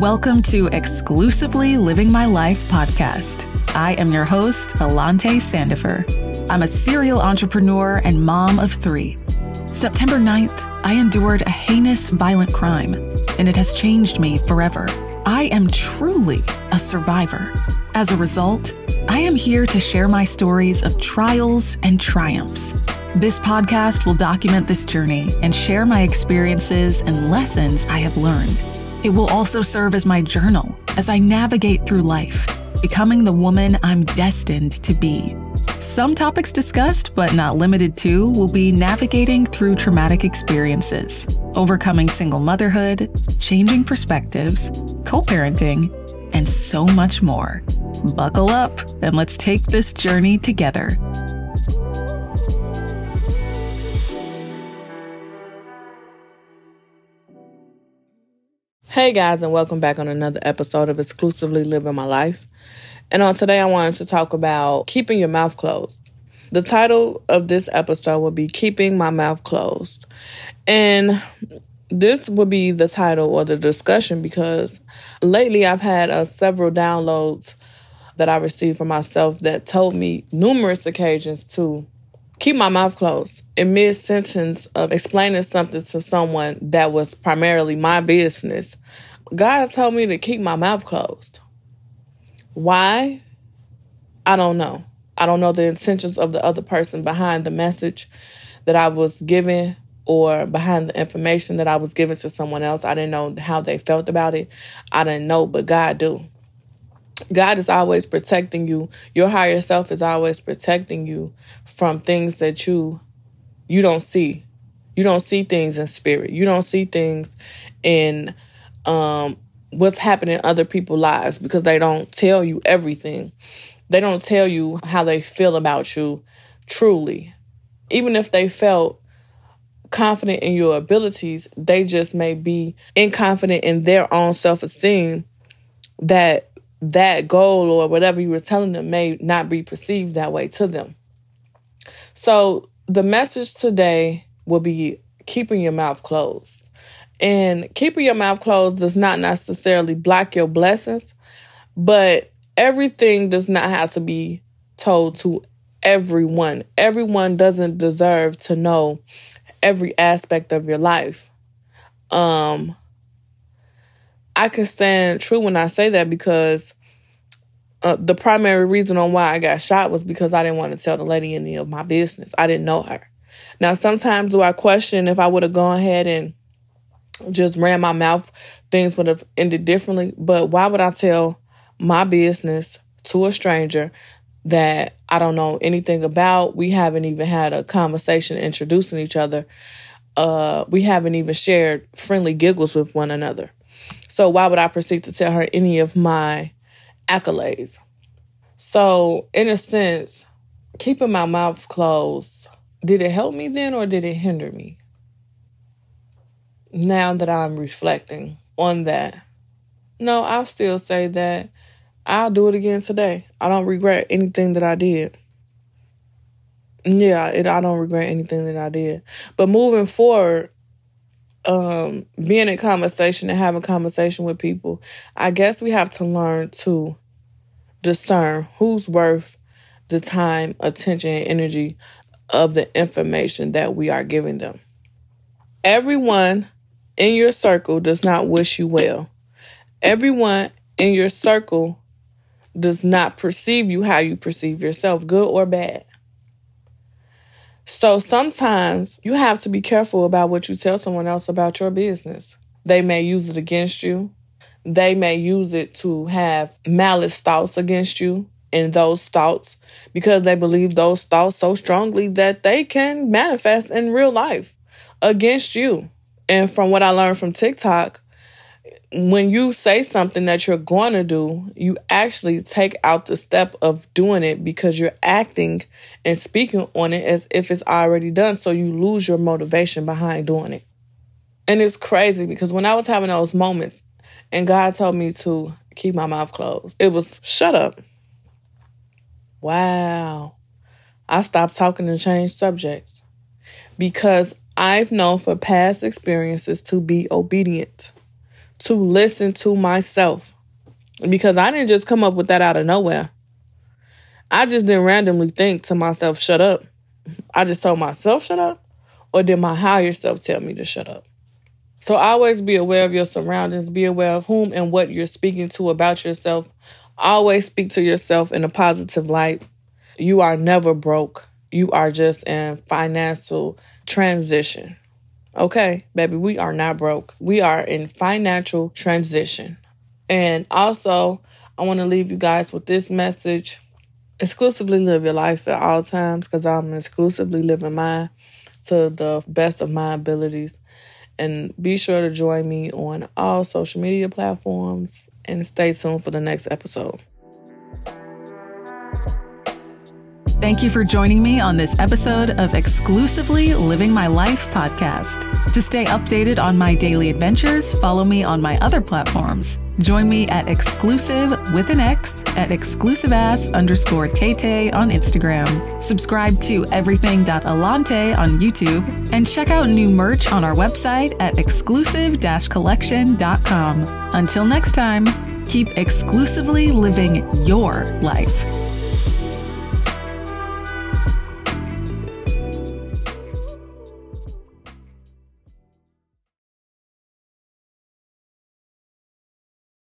Welcome to Exclusively Living My Life podcast. I am your host, Alante Sandifer. I'm a serial entrepreneur and mom of three. September 9th, I endured a heinous violent crime, and it has changed me forever. I am truly a survivor. As a result, I am here to share my stories of trials and triumphs. This podcast will document this journey and share my experiences and lessons I have learned. It will also serve as my journal as I navigate through life, becoming the woman I'm destined to be. Some topics discussed, but not limited to, will be navigating through traumatic experiences, overcoming single motherhood, changing perspectives, co parenting, and so much more. Buckle up and let's take this journey together. Hey guys, and welcome back on another episode of Exclusively Living My Life. And on today, I wanted to talk about keeping your mouth closed. The title of this episode will be Keeping My Mouth Closed. And this would be the title or the discussion because lately I've had uh, several downloads that I received from myself that told me numerous occasions to keep my mouth closed in mid sentence of explaining something to someone that was primarily my business. God told me to keep my mouth closed. Why? I don't know. I don't know the intentions of the other person behind the message that I was given or behind the information that I was given to someone else. I didn't know how they felt about it. I didn't know, but God do. God is always protecting you. Your higher self is always protecting you from things that you you don't see. You don't see things in spirit. You don't see things in um what's happening in other people's lives because they don't tell you everything. They don't tell you how they feel about you truly. Even if they felt confident in your abilities, they just may be inconfident in their own self-esteem that that goal or whatever you were telling them may not be perceived that way to them. So the message today will be keeping your mouth closed. And keeping your mouth closed does not necessarily block your blessings, but everything does not have to be told to everyone. Everyone doesn't deserve to know every aspect of your life. Um I can stand true when I say that because uh, the primary reason on why I got shot was because I didn't want to tell the lady any of my business. I didn't know her. Now, sometimes do I question if I would have gone ahead and just ran my mouth, things would have ended differently. But why would I tell my business to a stranger that I don't know anything about? We haven't even had a conversation introducing each other. Uh, we haven't even shared friendly giggles with one another. So why would I proceed to tell her any of my accolades? So, in a sense, keeping my mouth closed, did it help me then or did it hinder me? Now that I'm reflecting on that, no, I'll still say that I'll do it again today. I don't regret anything that I did. Yeah, it, I don't regret anything that I did. But moving forward, um, being in conversation and having conversation with people, I guess we have to learn to discern who's worth the time, attention, and energy of the information that we are giving them. Everyone in your circle does not wish you well. Everyone in your circle does not perceive you how you perceive yourself, good or bad. So sometimes you have to be careful about what you tell someone else about your business. They may use it against you. They may use it to have malice thoughts against you and those thoughts because they believe those thoughts so strongly that they can manifest in real life against you. And from what I learned from TikTok, when you say something that you're going to do, you actually take out the step of doing it because you're acting and speaking on it as if it's already done. So you lose your motivation behind doing it. And it's crazy because when I was having those moments and God told me to keep my mouth closed, it was shut up. Wow. I stopped talking and changed subjects because I've known for past experiences to be obedient, to listen to myself, because I didn't just come up with that out of nowhere. I just didn't randomly think to myself, shut up. I just told myself, shut up. Or did my higher self tell me to shut up? So always be aware of your surroundings, be aware of whom and what you're speaking to about yourself. Always speak to yourself in a positive light. You are never broke. You are just in financial transition. Okay, baby, we are not broke. We are in financial transition. And also, I want to leave you guys with this message. Exclusively live your life at all times because I'm exclusively living mine to the best of my abilities. And be sure to join me on all social media platforms and stay tuned for the next episode. Thank you for joining me on this episode of Exclusively Living My Life podcast. To stay updated on my daily adventures, follow me on my other platforms. Join me at exclusive with an X at exclusiveass underscore Tay on Instagram. Subscribe to everything.alante on YouTube and check out new merch on our website at exclusive collection.com. Until next time, keep exclusively living your life.